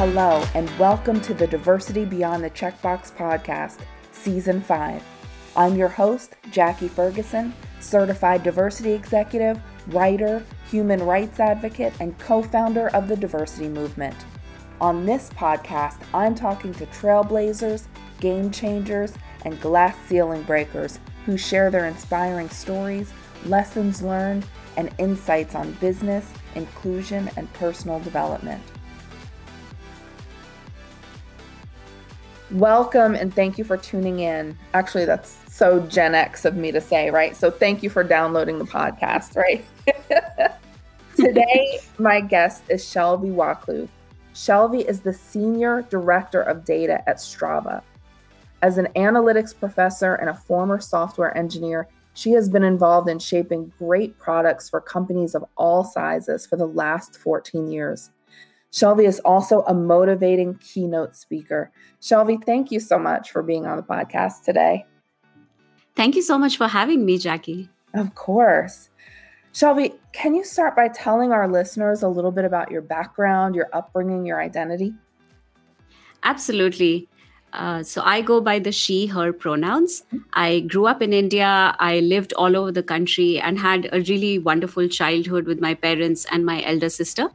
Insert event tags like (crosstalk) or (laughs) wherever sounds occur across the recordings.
Hello, and welcome to the Diversity Beyond the Checkbox podcast, Season 5. I'm your host, Jackie Ferguson, certified diversity executive, writer, human rights advocate, and co founder of the diversity movement. On this podcast, I'm talking to trailblazers, game changers, and glass ceiling breakers who share their inspiring stories, lessons learned, and insights on business, inclusion, and personal development. Welcome and thank you for tuning in. Actually, that's so Gen X of me to say, right? So thank you for downloading the podcast, right? (laughs) Today, my guest is Shailvi Wakhlu. Shailvi is the Senior Director of Data at Strava. As an analytics professor and a former software engineer, she has been involved in shaping great products for companies of all sizes for the last 14 years. Shailvi is also a motivating keynote speaker. Shailvi, thank you so much for being on the podcast today. Thank you so much for having me, Jackie. Of course. Shailvi, can you start by telling our listeners a little bit about your background, your upbringing, your identity? Absolutely. Uh, so I go by the she, her pronouns. I grew up in India. I lived all over the country and had a really wonderful childhood with my parents and my elder sister.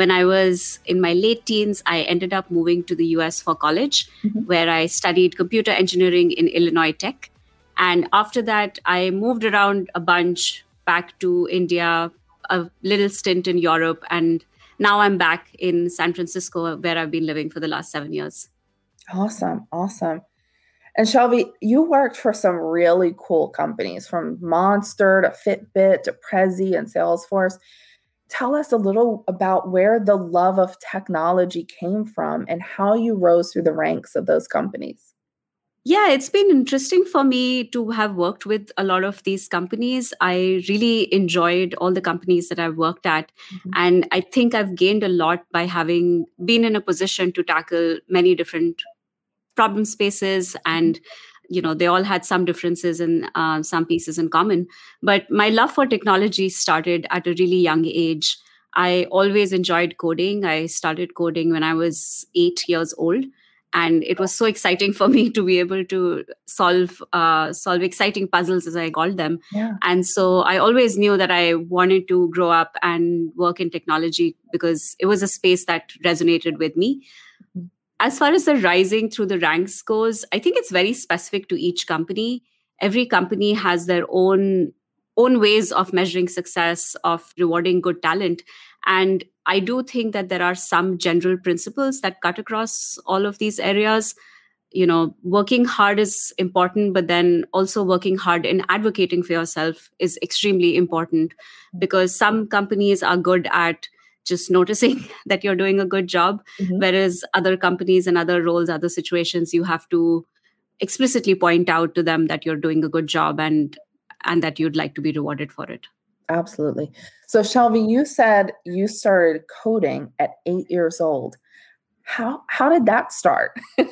When I was in my late teens, I ended up moving to the US for college, mm-hmm. where I studied computer engineering in Illinois Tech. And after that, I moved around a bunch back to India, a little stint in Europe, and now I'm back in San Francisco, where I've been living for the last seven years. Awesome. Awesome. And Shailvi, you worked for some really cool companies from Monster to Fitbit to Prezi and Salesforce. Tell us a little about where the love of technology came from and how you rose through the ranks of those companies. Yeah, it's been interesting for me to have worked with a lot of these companies. I really enjoyed all the companies that I've worked at. Mm-hmm. And I think I've gained a lot by having been in a position to tackle many different problem spaces and you know they all had some differences and uh, some pieces in common. But my love for technology started at a really young age. I always enjoyed coding. I started coding when i was 8 years old and it was so exciting for (laughs) me to be able to solve uh, solve exciting puzzles as i called them. Yeah. and so i always knew that i wanted to grow up and work in technology because it was a space that resonated with me as far as the rising through the ranks goes, I think it's very specific to each company. Every company has their own own ways of measuring success, of rewarding good talent. And I do think that there are some general principles that cut across all of these areas. You know, working hard is important, but then also working hard in advocating for yourself is extremely important because some companies are good at just noticing (laughs) that you're doing a good job mm-hmm. whereas other companies and other roles other situations you have to explicitly point out to them that you're doing a good job and and that you'd like to be rewarded for it. Absolutely. So shailvi you said you started coding at eight years old how how did that start? (laughs)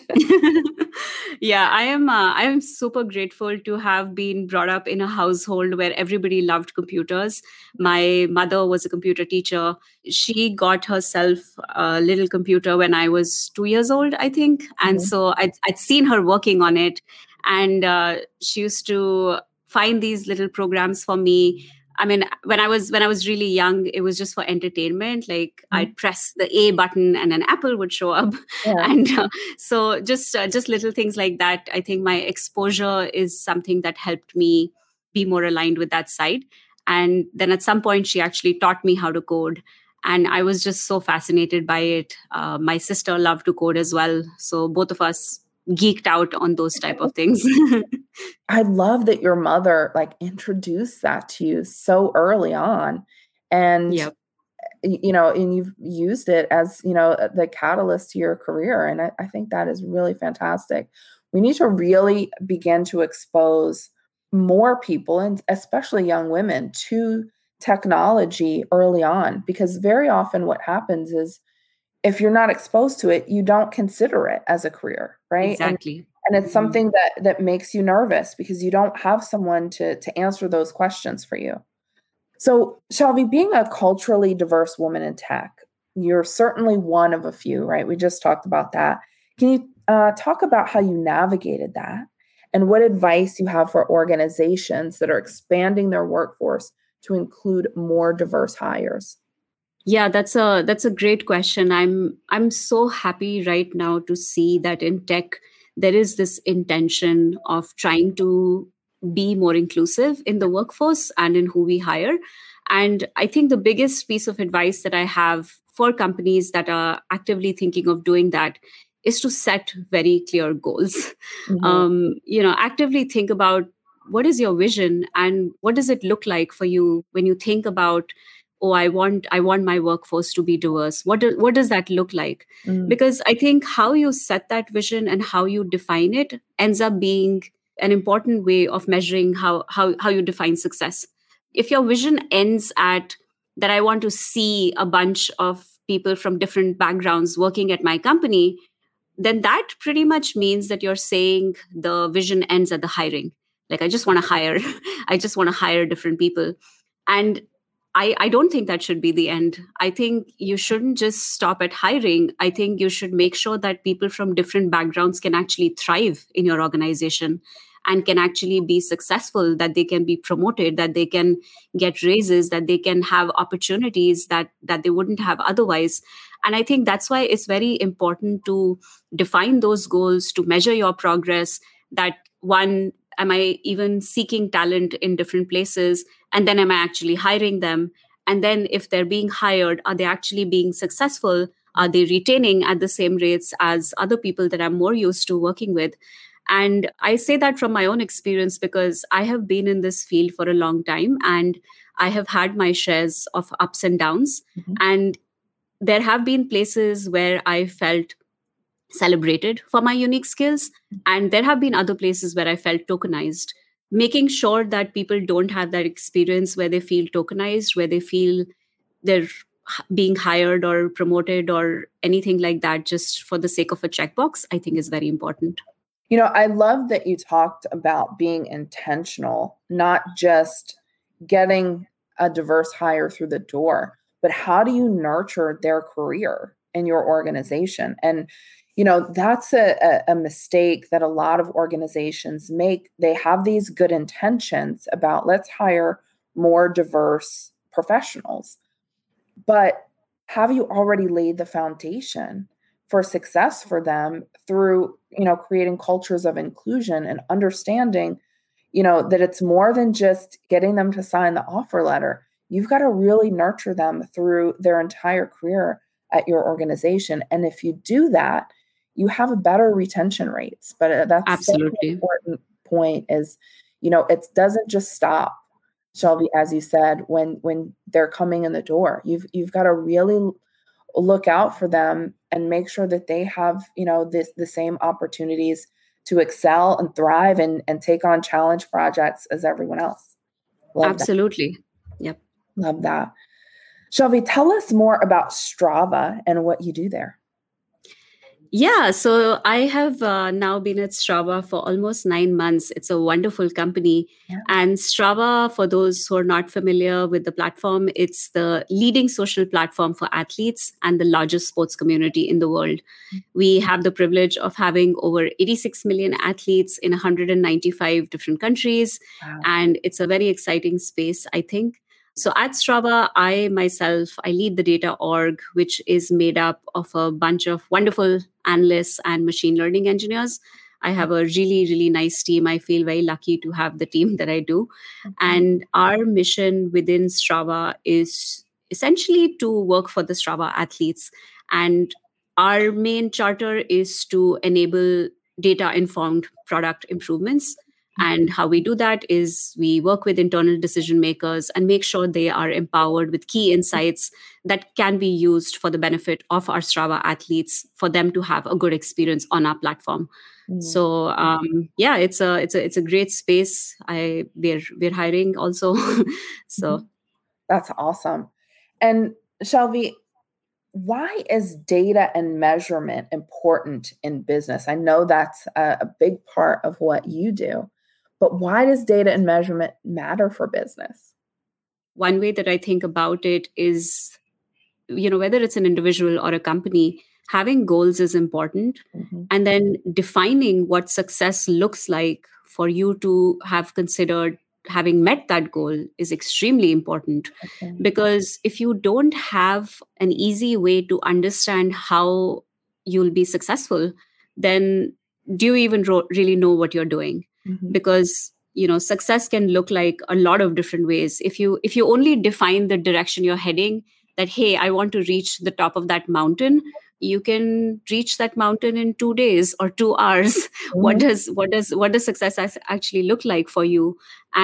Yeah i am uh, i am super grateful to have been brought up in a household where everybody loved computers. My mother was a computer teacher. She got herself a little computer when i was 2 years old i think. And mm-hmm. so I'd, I'd seen her working on it. And uh, she used to find these little programs for me I mean, when I was when I was really young, it was just for entertainment. Like mm-hmm. I'd press the A button and an apple would show up, yeah. (laughs) and uh, so just uh, just little things like that. I think my exposure is something that helped me be more aligned with that side. And then at some point, she actually taught me how to code, and I was just so fascinated by it. Uh, my sister loved to code as well, so both of us geeked out on those type of things (laughs) i love that your mother like introduced that to you so early on and yep. you know and you've used it as you know the catalyst to your career and I, I think that is really fantastic we need to really begin to expose more people and especially young women to technology early on because very often what happens is if you're not exposed to it, you don't consider it as a career, right? Exactly. And, and it's mm-hmm. something that that makes you nervous because you don't have someone to to answer those questions for you. So, Shailvi, being a culturally diverse woman in tech, you're certainly one of a few, right? We just talked about that. Can you uh, talk about how you navigated that and what advice you have for organizations that are expanding their workforce to include more diverse hires? Yeah, that's a that's a great question. I'm I'm so happy right now to see that in tech there is this intention of trying to be more inclusive in the workforce and in who we hire. And I think the biggest piece of advice that I have for companies that are actively thinking of doing that is to set very clear goals. Mm-hmm. Um, you know, actively think about what is your vision and what does it look like for you when you think about oh i want i want my workforce to be diverse. What do, what does that look like? Mm. because i think how you set that vision and how you define it ends up being an important way of measuring how how how you define success. If your vision ends at that i want to see a bunch of people from different backgrounds working at my company then that pretty much means that you're saying the vision ends at the hiring. Like i just want to hire (laughs) i just want to hire different people. And I, I don't think that should be the end. I think you shouldn't just stop at hiring. I think you should make sure that people from different backgrounds can actually thrive in your organization and can actually be successful, that they can be promoted, that they can get raises, that they can have opportunities that, that they wouldn't have otherwise. And I think that's why it's very important to define those goals, to measure your progress, that one, am I even seeking talent in different places? and then am i actually hiring them and then if they're being hired are they actually being successful are they retaining at the same rates as other people that i'm more used to working with and i say that from my own experience because i have been in this field for a long time and i have had my shares of ups and downs mm-hmm. and there have been places where i felt celebrated for my unique skills and there have been other places where i felt tokenized making sure that people don't have that experience where they feel tokenized, where they feel they're being hired or promoted or anything like that just for the sake of a checkbox, I think is very important. You know, I love that you talked about being intentional, not just getting a diverse hire through the door, but how do you nurture their career in your organization? And you know that's a, a, mistake that a lot of organizations make. They have these good intentions about let's hire more diverse professionals. But have you already laid the foundation for success for them through you know creating cultures of inclusion and understanding you know that it's more than just getting them to sign the offer letter? You've got to really nurture them through their entire career at your organization. And if you do that you have a better retention rates. But uh, that's absolutely important point is, you know, it doesn't just stop, Shailvi, as you said, when when they're coming in the door. You've you've got to really look out for them and make sure that they have, you know, this the same opportunities to excel and thrive and, and take on challenge projects as everyone else. Love Absolutely. That. Yep. Love that. Shailvi, tell us more about Strava and what you do there. Yeah, so I have uh, now been at Strava for almost nine months. It's a wonderful company. Yeah. And Strava, for those who are not familiar with the platform, it's the leading social platform for athletes and the largest sports community in the world. We have the privilege of having over 86 million athletes in 195 different countries. Wow. And it's a very exciting space, I think. So at Strava, I myself, I lead the data org, which is made up of a bunch of wonderful analysts and machine learning engineers. I have a really, really nice team. I feel very lucky to have the team (laughs) that I do. And our mission within Strava is essentially to work for the Strava athletes. And our main charter is to enable data informed product improvements and how we do that is we work with internal decision makers and make sure they are empowered with key insights that can be used for the benefit of our Strava athletes for them to have a good experience on our platform. Mm. So um, yeah, it's a it's a it's a great space. I we're we're hiring also. (laughs) so mm-hmm. that's awesome. And Shailvi, why is data and measurement important in business? I know that's a, a big part of what you do. But why does data and measurement matter for business? One way that I think about it is you know whether it's an individual or a company having goals is important mm-hmm. and then defining what success looks like for you to have considered having met that goal is extremely important okay. because if you don't have an easy way to understand how you'll be successful then do you even ro- really know what you're doing mm-hmm. because you know success can look like a lot of different ways if you if you only define the direction you're heading that hey i want to reach the top of that mountain you can reach that mountain in 2 days or 2 hours (laughs) mm-hmm. what does what does what does success actually look like for you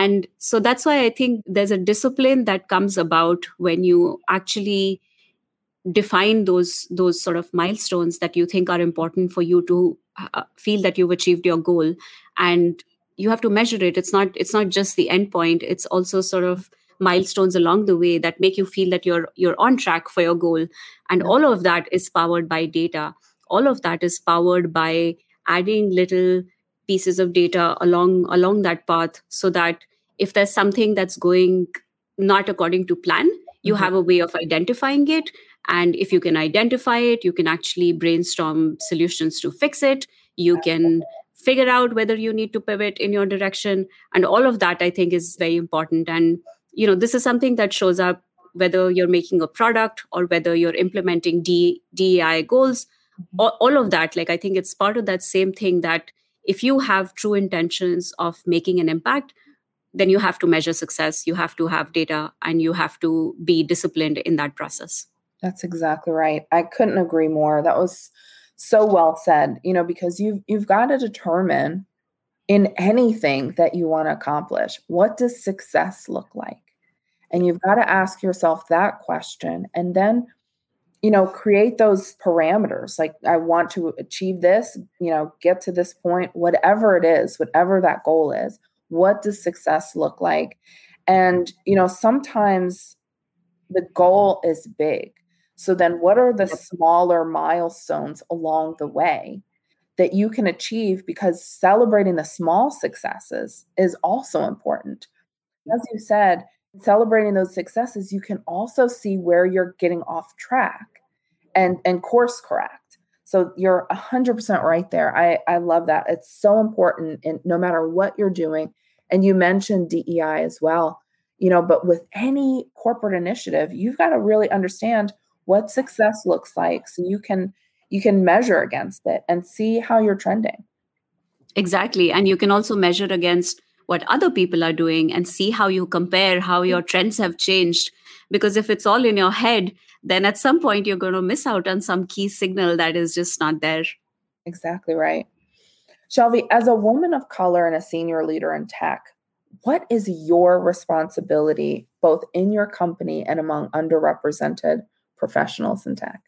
and so that's why i think there's a discipline that comes about when you actually define those those sort of milestones that you think are important for you to uh, feel that you've achieved your goal and you have to measure it. It's not it's not just the end point. It's also sort of milestones along the way that make you feel that you're you're on track for your goal. And yeah. all of that is powered by data. All of that is powered by adding little pieces of data along along that path so that if there's something that's going not according to plan you mm-hmm. have a way of identifying it. And if you can identify it you can actually brainstorm solutions to fix it. You can figure out whether you need to pivot in your direction. And all of that i think is very important. And you know this is something that shows up whether you're making a product or whether you're implementing D, dei goals. Mm-hmm. all, all of that like i think it's part of that same thing that if you have true intentions of making an impact then you have to measure success you have to have data and you have to be disciplined in that process. That's exactly right. I couldn't agree more. That was so well said you know because you've you've got to determine in anything that you want to accomplish what does success look like? And you've got to ask yourself that question and then you know create those parameters like i want to achieve this you know get to this point whatever it is whatever that goal is what does success look like? And you know sometimes the goal is big so then what are the smaller milestones along the way that you can achieve because celebrating the small successes is also important mm. as you said celebrating those successes, you can also see where you're getting off track and and course correct. So you're 100% right there. I I love that. It's so important in no matter what you're doing. And you mentioned DEI as well. You know, but with any corporate initiative, you've got to really understand what success looks like so you can you can measure against it and see how you're trending. Exactly. And you can also measure against what other people are doing and see how you compare how your mm. trends have changed because if it's all in your head then at some point you're going to miss out on some key signal that is just not there exactly right shailvi as a woman of color and a senior leader in tech what is your responsibility both in your company and among underrepresented professionals in tech?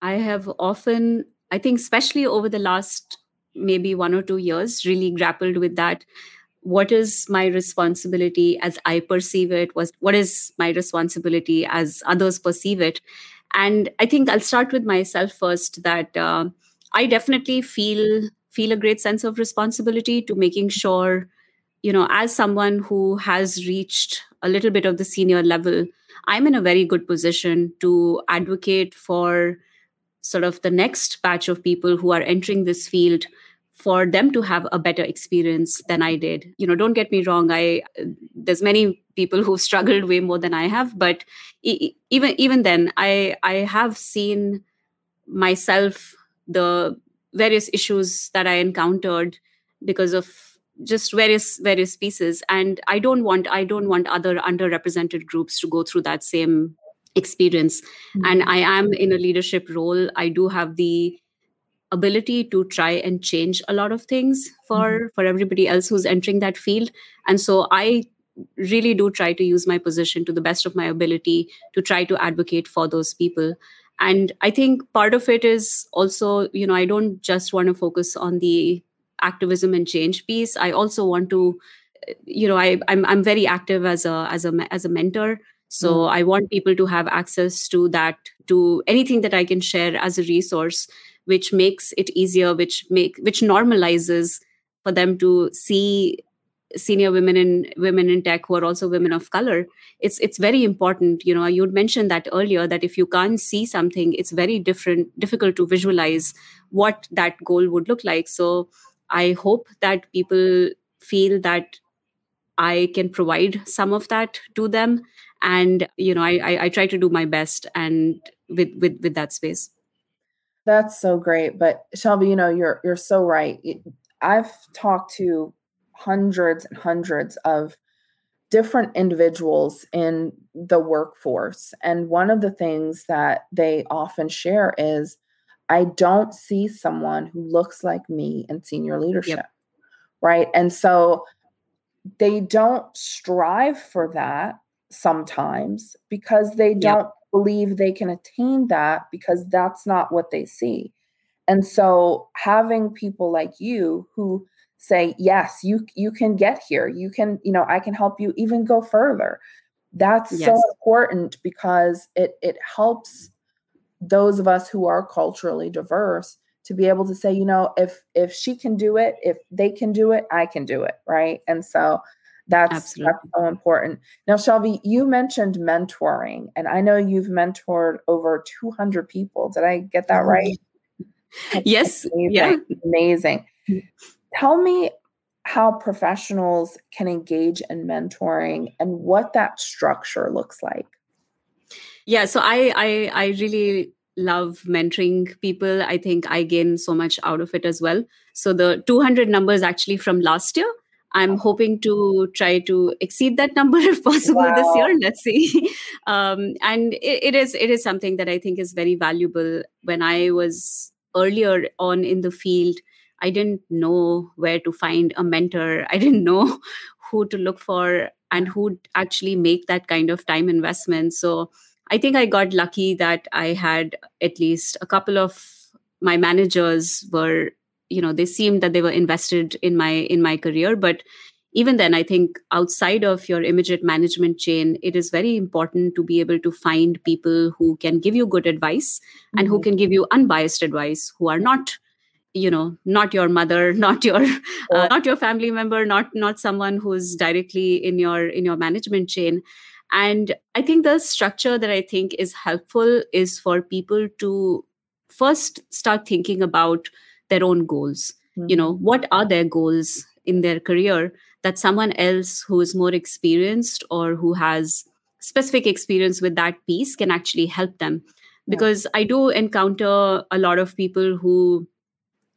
I have often i think especially over the last maybe one or two years really grappled with that. What is my responsibility as i perceive it? Was what is my responsibility as others perceive it? And i think i'll start with myself first that uh, i definitely feel feel a great sense of responsibility to making sure you know as someone who has reached a little bit of the senior level i'm in a very good position to advocate for sort of the next batch of people who are entering this field for them to have a better experience than i did. You know don't get me wrong i there's many people who've (laughs) struggled way more than i have but even even then i i have seen myself the various issues that i encountered because of just various various pieces. And i don't want i don't want other underrepresented groups to go through that same experience. Mm-hmm. and i am in a leadership role. I do have the ability to try and change a lot of things for mm-hmm. for everybody else who's entering that field. And so i really do try to use my position to the best of my ability to try to advocate for those people. And i think part of it is also you know i don't just want to focus on the activism and change piece. I also want to you know i i'm, I'm very active as a as a as a mentor. So mm. i want people to have access to that to anything that i can share as a resource which makes it easier which make which normalizes for them to see senior women in women in tech who are also women of color. It's it's very important. You know you'd mentioned that earlier that if you can't see something it's very different difficult to visualize what that goal would look like. So i hope that people feel that i can provide some of that to them. And you know i i, I try to do my best and with with with that space. That's so great. But shailvi you know you're you're so right. I've talked to hundreds and hundreds of different individuals in the workforce. And one of the things that they often share is I don't see someone who looks like me in senior leadership. Yep. Right. And so they don't strive for that sometimes because they don't yep. believe they can attain that because that's not what they see. And so having people like you who say yes you you can get here you can you know i can help you even go further that's yes. so important because it it helps those of us who are culturally diverse to be able to say you know if if she can do it if they can do it i can do it right? And so that's that's so important. Now shailvi you mentioned mentoring and i know you've mentored over 200 people. Did i get that mm-hmm. right? (laughs) Yes. Amazing. yeah. Amazing. Mm-hmm. Tell me how professionals can engage in mentoring and what that structure looks like. Yeah, so I I, I really love mentoring people. I think I gain so much out of it as well. So the 200 numbers actually from last year. I'm hoping to try to exceed that number if possible wow. this year. Let's see. (laughs) Um, and it, it is it is something that I think is very valuable. When I was earlier on in the field, I didn't know where to find a mentor. (laughs) I didn't know who to look for and who'd actually make that kind of time investment. So I think I got lucky that I had at least a couple of my managers were, you know, they seemed that they were invested in my in my career. But even then, I think outside of your immediate management chain, it is very important to be able to find people who can give you good advice mm-hmm. and who mm-hmm. can give you unbiased advice, who are not you know not your mother (laughs) not your uh, not your family member not not someone who's directly in your in your management chain and i think the structure that i think is helpful is for people to first start thinking about their own goals. Mm-hmm. you know what are their goals in their career that someone else who is more experienced or who has specific experience with that piece can actually help them? Because i do encounter a lot of people who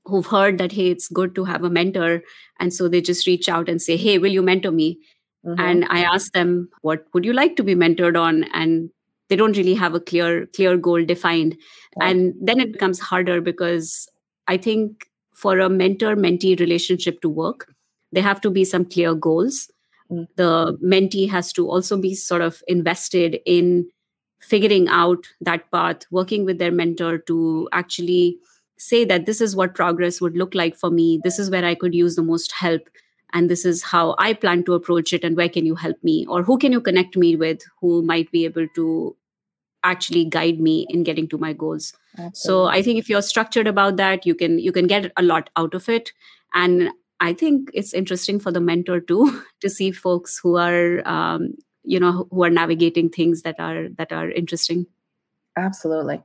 who've heard that hey it's good to have a mentor. And so they just reach out and say hey will you mentor me mm-hmm. and i ask them what would you like to be mentored on and they don't really have a clear clear goal defined right. and then it becomes harder because i think for a mentor mentee relationship to work there have to be some clear goals mm. the mentee has to also be sort of invested in figuring out that path working with their mentor to actually say that this is what progress would look like for me this is where i could use the most help and this is how i plan to approach it and where can you help me or who can you connect me with who might be able to actually guide me in getting to my goals. Absolutely. so i think if you're structured about that you can you can get a lot out of it. And i think it's interesting for the mentor too (laughs) to see folks who are um, you know who are navigating things that are that are interesting. Absolutely.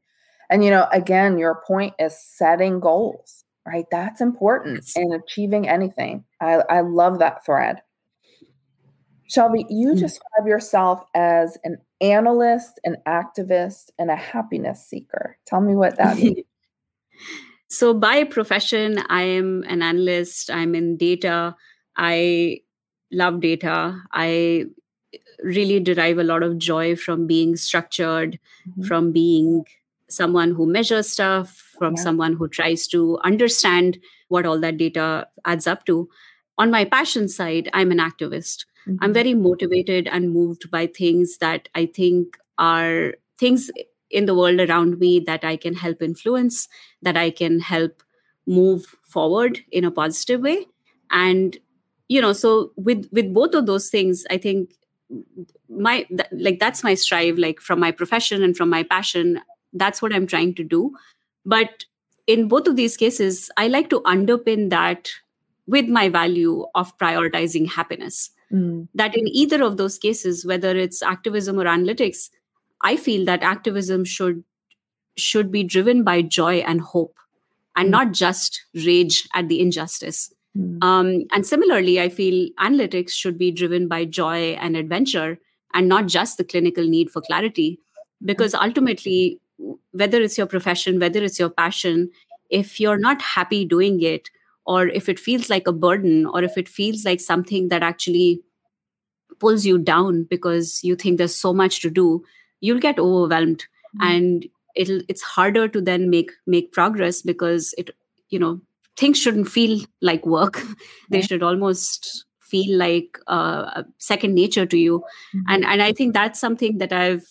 And, you know, again, your point is setting goals, right? That's important in achieving anything. I, I love that thread. Shailvi, you mm-hmm. describe yourself as an analyst, an activist, and a happiness seeker. Tell me what that means. (laughs) so, by profession, I am an analyst. I'm in data. I love data. I really derive a lot of joy from being structured, mm-hmm. from being someone who measures stuff, from yeah. someone who tries to understand what all that data adds up to. On my passion side, I'm an activist. Mm-hmm. I'm very motivated and moved by things that I think are things in the world around me that I can help influence, that I can help move forward in a positive way. And you know, so with with both of those things, I think my th- like that's my strive like from my profession and from my passion that's what i'm trying to do but in both of these cases i like to underpin that with my value of prioritizing happiness. Mm. That in either of those cases, whether it's activism or analytics, I feel that activism should should be driven by joy and hope and mm. not just rage at the injustice. Mm. Um, and similarly, I feel analytics should be driven by joy and adventure and not just the clinical need for clarity. Because ultimately, whether it's your profession, whether it's your passion, if you're not happy doing it, or if it feels like a burden, or if it feels like something that actually pulls you down because you think there's so much to do, you'll get overwhelmed. Mm-hmm. And it'll it's harder to then make make progress because it you know things shouldn't feel like work (laughs) they should almost feel like uh, second nature to you mm-hmm. and and i think that's something that i've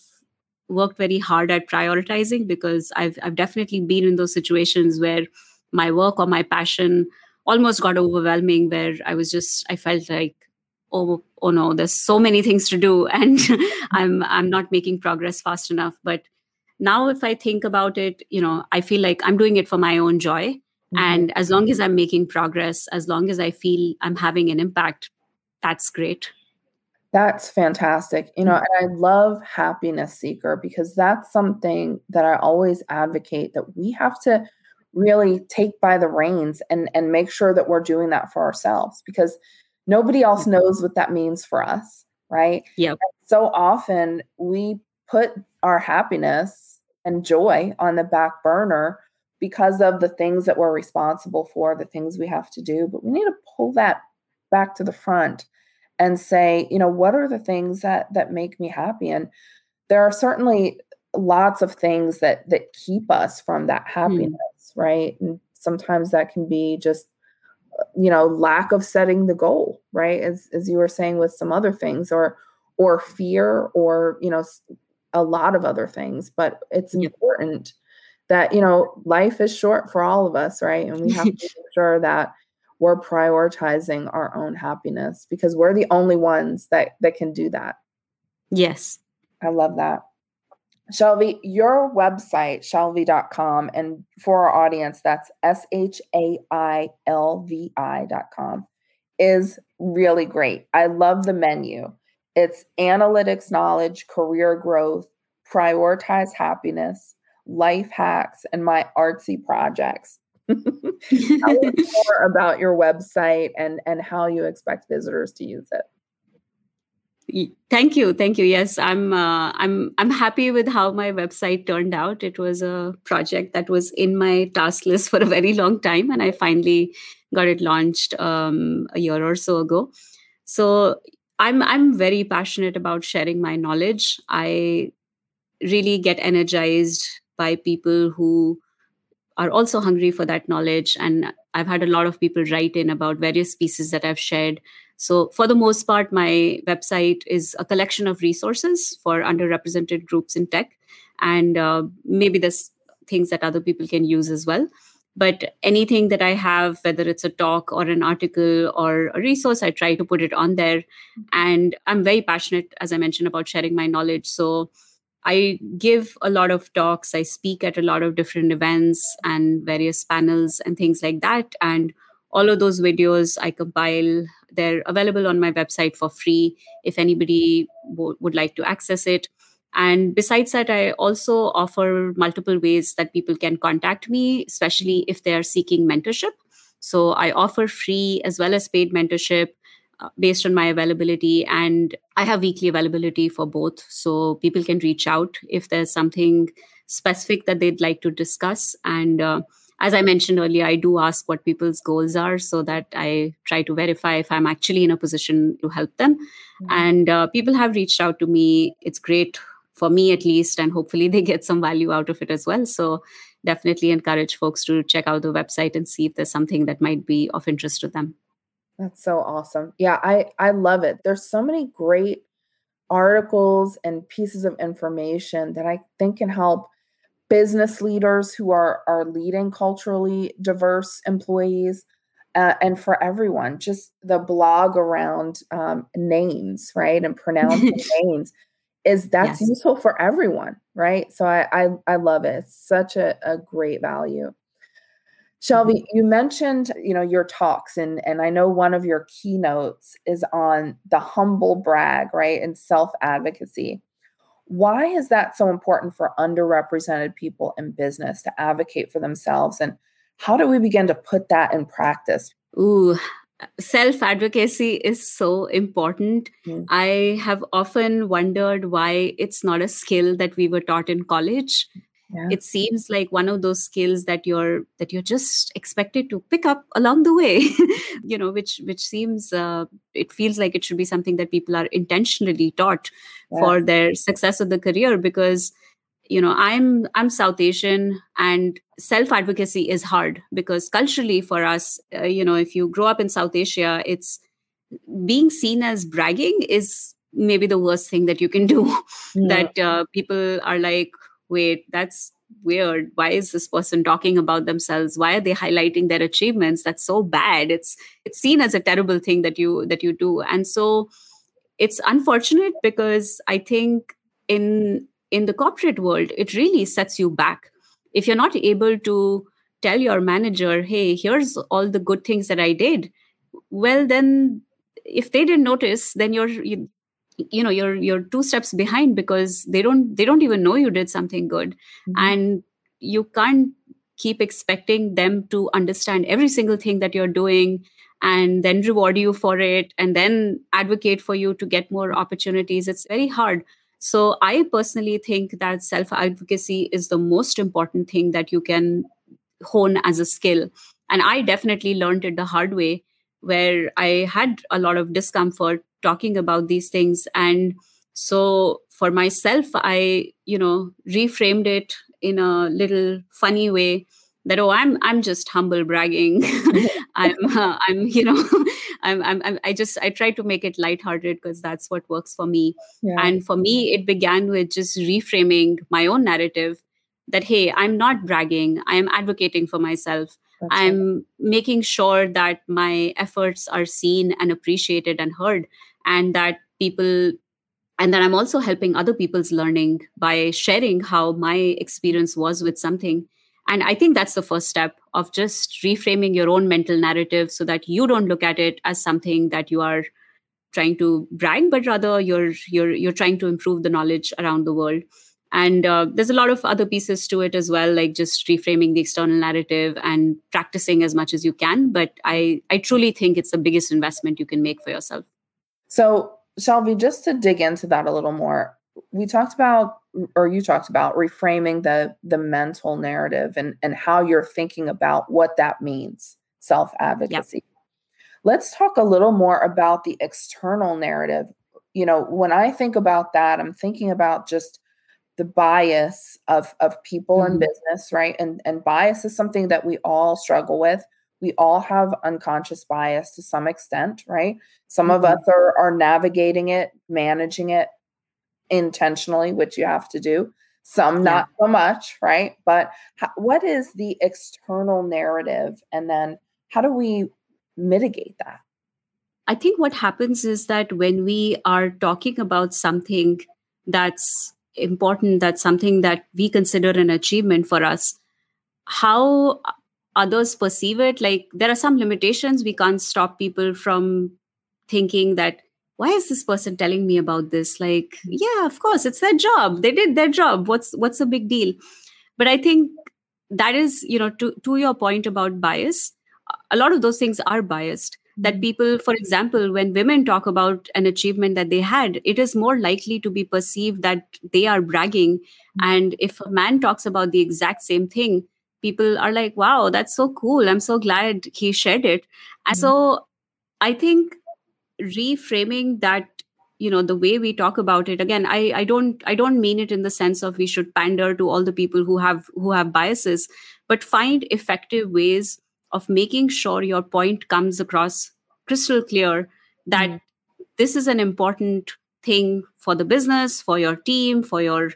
worked very hard at prioritizing because i've i've definitely been in those situations where my work or my passion almost got overwhelming where i was just i felt like oh oh no there's so many things to do (laughs) and (laughs) i'm i'm not making progress fast enough but now if i think about it you know i feel like i'm doing it for my own joy mm-hmm. and as long as i'm making progress as long as i feel i'm having an impact that's great that's fantastic you know mm-hmm. and i love happiness seeker because that's something that i always advocate that we have to really take by the reins and and make sure that we're doing that for ourselves because nobody else mm-hmm. knows what that means for us right yeah so often we put our happiness and joy on the back burner because of the things that we're responsible for, the things we have to do. But we need to pull that back to the front and say, you know, what are the things that that make me happy? And there are certainly lots of things that that keep us from that hmm. happiness, mm. right? And sometimes that can be just you know lack of setting the goal right as as you were saying with some other things or or fear or you know a lot of other things, but it's important that, you know, life is short for all of us, right? And we have to (laughs) make sure that we're prioritizing our own happiness because we're the only ones that that can do that. Yes. I love that. Shailvi, your website, shailvi.com, and for our audience, that's S H A I L V I.com, is really great. I love the menu. It's analytics knowledge, career growth, prioritize happiness, life hacks, and my artsy projects. Tell us (laughs) more about your website and, and how you expect visitors to use it. Thank you thank you. Yes i'm uh, i'm i'm happy with how my website turned out. It was a project that was in my task list for a very long time and i finally got it launched um, a year or so ago. So i'm i'm very passionate about sharing my knowledge. I really get energized by people who are also hungry for that knowledge. And i've had a lot of people write in about various pieces that i've shared. So for the most part my website is a collection of resources for underrepresented groups in tech. And uh, maybe there's things that other people can use as well. But anything that i have whether it's a talk or an article or a resource i try to put it on there. And i'm very passionate as i mentioned about sharing my knowledge. So i give a lot of talks. I speak at a lot of different events and various panels and things like that. And all of those videos i compile. They're available on my website for free if anybody w- would like to access it. And besides that, I also offer multiple ways that people can contact me, especially if they are seeking mentorship. So I offer free as well as paid mentorship based on my availability. And I have weekly availability for both. So people can reach out if there's something specific that they'd like to discuss. And uh, as I mentioned earlier, I do ask what people's goals are so that I try to verify if I'm actually in a position to help them. Mm-hmm. And uh, people have reached out to me. It's great for me at least and hopefully they get some value out of it as well so definitely encourage folks to check out the website and see if there's something that might be of interest to them that's so awesome yeah i i love it there's so many great articles and pieces of information that i think can help business leaders who are are leading culturally diverse employees uh, and for everyone just the blog around um, names right and pronouncing (laughs) names is that's yes. useful for everyone, right? So I, I I love it. It's such a, a great value. Shailvi, you mentioned, you know, your talks and and I know one of your keynotes is on the humble brag, right? And self-advocacy. Why is that so important for underrepresented people in business to advocate for themselves and how do we begin to put that in practice? Ooh, self advocacy is so important. Mm. I have often wondered why it's not a skill that we were taught in college yeah. it seems like one of those skills that you're that you're just expected to pick up along the way (laughs) you know which which seems uh, it feels like it should be something that people are intentionally taught yeah. for their success of the career because you know i'm i'm south asian and self advocacy is hard because culturally for us uh, you know if you grow up in south asia it's being seen as bragging is maybe the worst thing that you can (laughs) do yeah. that uh, people are like wait, that's weird. Why is this person talking about themselves? Why are they highlighting their achievements? That's so bad. It's it's seen as a terrible thing that you that you do. And so it's unfortunate because I think in in the corporate world, it really sets you back. If you're not able to tell your manager, hey, here's all the good things that I did, well then if they didn't notice, then you're you, you know you're you're two steps behind because they don't they don't even know you did something good. Mm-hmm. and you can't keep expecting them to understand every single thing that you're doing and then reward you for it and then advocate for you to get more opportunities. It's very hard. So i personally think that self advocacy is the most important thing that you can hone as a skill. And i definitely learned it the hard way where i had a lot of discomfort talking about these things. And so for myself i you know reframed it in a little funny way that oh i'm i'm just humble bragging. (laughs) I'm uh, i'm you know (laughs) I'm, I'm i just i try to make it lighthearted because that's what works for me. Yeah. and for me it began with just reframing my own narrative that hey i'm not bragging. I'm advocating for myself. That's i'm right. making sure that my efforts are seen and appreciated and heard and that people and that i'm also helping other people's learning by sharing how my experience was with something. And i think that's the first step of just reframing your own mental narrative so that you don't look at it as something that you are trying to brag but rather you're you're you're trying to improve the knowledge around the world. And uh, there's a lot of other pieces to it as well like just reframing the external narrative and practicing as much as you can. But i i truly think it's the biggest investment you can make for yourself so, Shailvi, just to dig into that a little more, we talked about or you talked about reframing the the mental narrative and and how you're thinking about what that means self advocacy yep. let's talk a little more about the external narrative you know when i think about that i'm thinking about just the bias of of people mm-hmm. in business right and and bias is something that we all struggle with we all have unconscious bias to some extent, right? Some mm-hmm. of us are, are navigating it, managing it intentionally, which you have to do. Some not yeah. so much, right? But how, what is the external narrative? And then how do we mitigate that? I think what happens is that when we are talking about something that's important, that's something that we consider an achievement for us, how others perceive it like there are some limitations. We can't stop people from thinking that why is this person telling me about this? Like yeah of course it's their job. They did their job. What's what's the big deal? But i think that is you know to to your point about bias a lot of those things are biased. That mm-hmm. people for example when women talk about an achievement that they had it is more likely to be perceived that they are bragging. Mm-hmm. and if a man talks about the exact same thing people are like wow that's so cool i'm so glad he shared it and mm-hmm. so i think reframing that you know the way we talk about it again i i don't i don't mean it in the sense of we should pander to all the people who have who have biases but find effective ways of making sure your point comes across crystal clear that mm-hmm. this is an important thing for the business for your team for your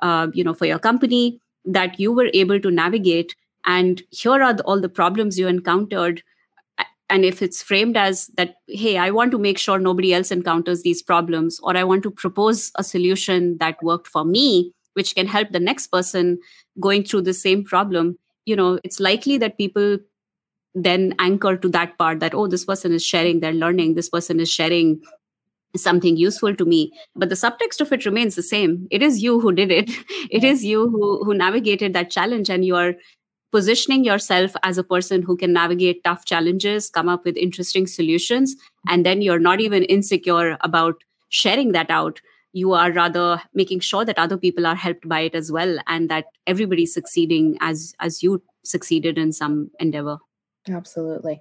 uh, you know for your company that you were able to navigate and here are the, all the problems you encountered and if it's framed as that hey i want to make sure nobody else encounters these problems or i want to propose a solution that worked for me which can help the next person going through the same problem you know it's likely that people then anchor to that part that oh this person is sharing they're learning this person is sharing something useful to me but the subtext of it remains the same. It is you who did it. (laughs) It is you who who navigated that challenge and you are positioning yourself as a person who can navigate tough challenges come up with interesting solutions and then you're not even insecure about sharing that out. You are rather making sure that other people are helped by it as well and that everybody's succeeding as as you succeeded in some endeavor. Absolutely.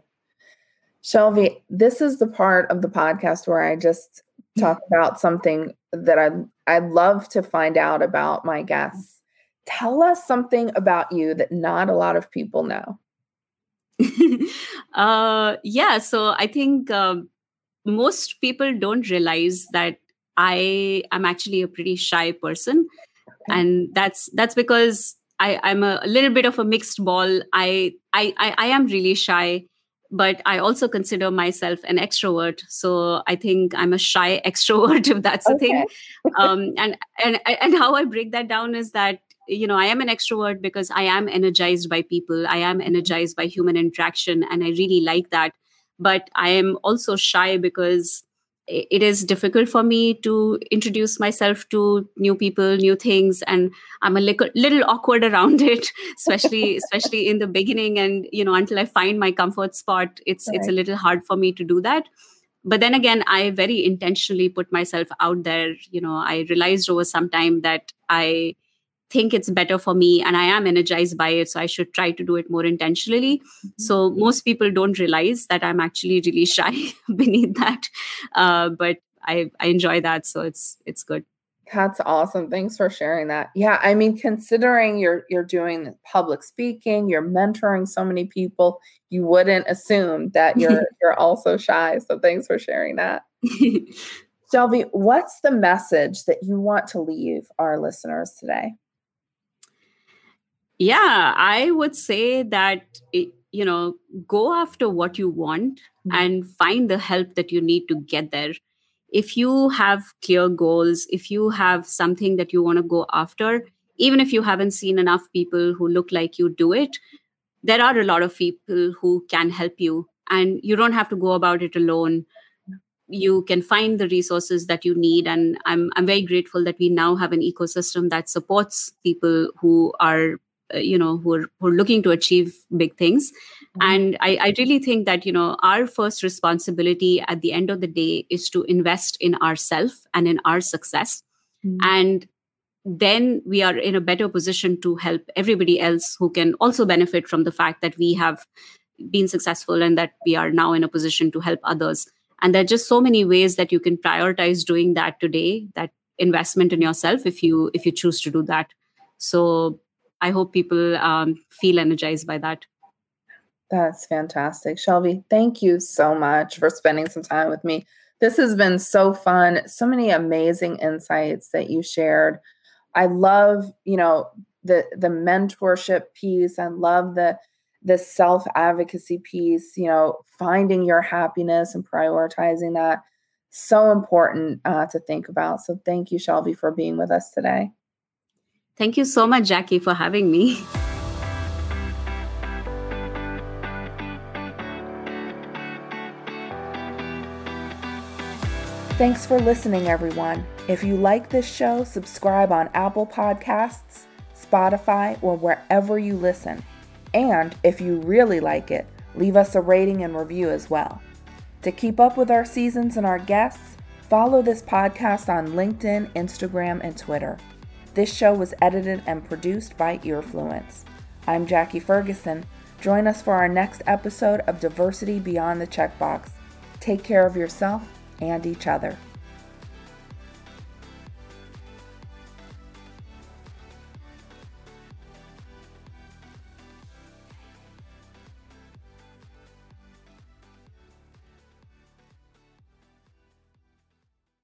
Shailvi, this is the part of the podcast where i just talk about something that i i'd love to find out about my guests tell us something about you that not a lot of people know (laughs) uh yeah so i think um, most people don't realize that I am actually a pretty shy person. Okay. And that's that's because I, I'm a, a, little bit of a mixed ball. I, I I I am really shy, but I also consider myself an extrovert. So I think I'm a shy (laughs) extrovert, if that's okay. the thing. (laughs) Um, and and and how I break that down is that you know i am an extrovert because i am energized by people i am energized by human interaction and i really like that but i am also shy because it is difficult for me to introduce myself to new people new things and i'm a little, little awkward around (laughs) it especially (laughs) especially in the beginning and you know until i find my comfort spot it's right. it's a little hard for me to do that but then again i very intentionally put myself out there you know i realized over some time that i think it's better for me and i am energized by it so i should try to do it more intentionally. Mm-hmm. so most people don't realize that i'm actually really (laughs) shy beneath that. Uh, but I, I enjoy that so it's it's good. That's awesome. Thanks for sharing that. Yeah i mean considering you're you're doing public speaking you're mentoring so many people you wouldn't assume that (laughs) you're you're also shy. So thanks for sharing that. (laughs) Shailvi what's the message that you want to leave our listeners today yeah i would say that it, you know go after what you want mm-hmm. and find the help that you need to get there if you have clear goals if you have something that you want to go after even if you haven't seen enough people who look like you do it there are a lot of people who can help you and you don't have to go about it alone you can find the resources that you need and i'm i'm very grateful that we now have an ecosystem that supports people who are you know who are, who are looking to achieve big things mm-hmm. and I, I really think that you know our first responsibility at the end of the day is to invest in ourselves and in our success mm-hmm. and then we are in a better position to help everybody else who can also benefit from the fact that we have been successful and that we are now in a position to help others and there are just so many ways that you can prioritize doing that today that investment in yourself if you if you choose to do that so I hope people um, feel energized by that. That's fantastic. Shailvi, thank you so much for spending some time with me. This has been so fun. So many amazing insights that you shared. I love, you know, the the mentorship piece. I love the the self advocacy piece, you know, finding your happiness and prioritizing that. So important uh, to think about. So, thank you, Shailvi, for being with us today. Thank you so much, Jackie, for having me. Thanks for listening, everyone. If you like this show, subscribe on Apple Podcasts, Spotify, or wherever you listen. And if you really like it, leave us a rating and review as well. To keep up with our seasons and our guests, follow this podcast on LinkedIn, Instagram, and Twitter. This show was edited and produced by Earfluence. I'm Jackie Ferguson. Join us for our next episode of Diversity Beyond the Checkbox. Take care of yourself and each other.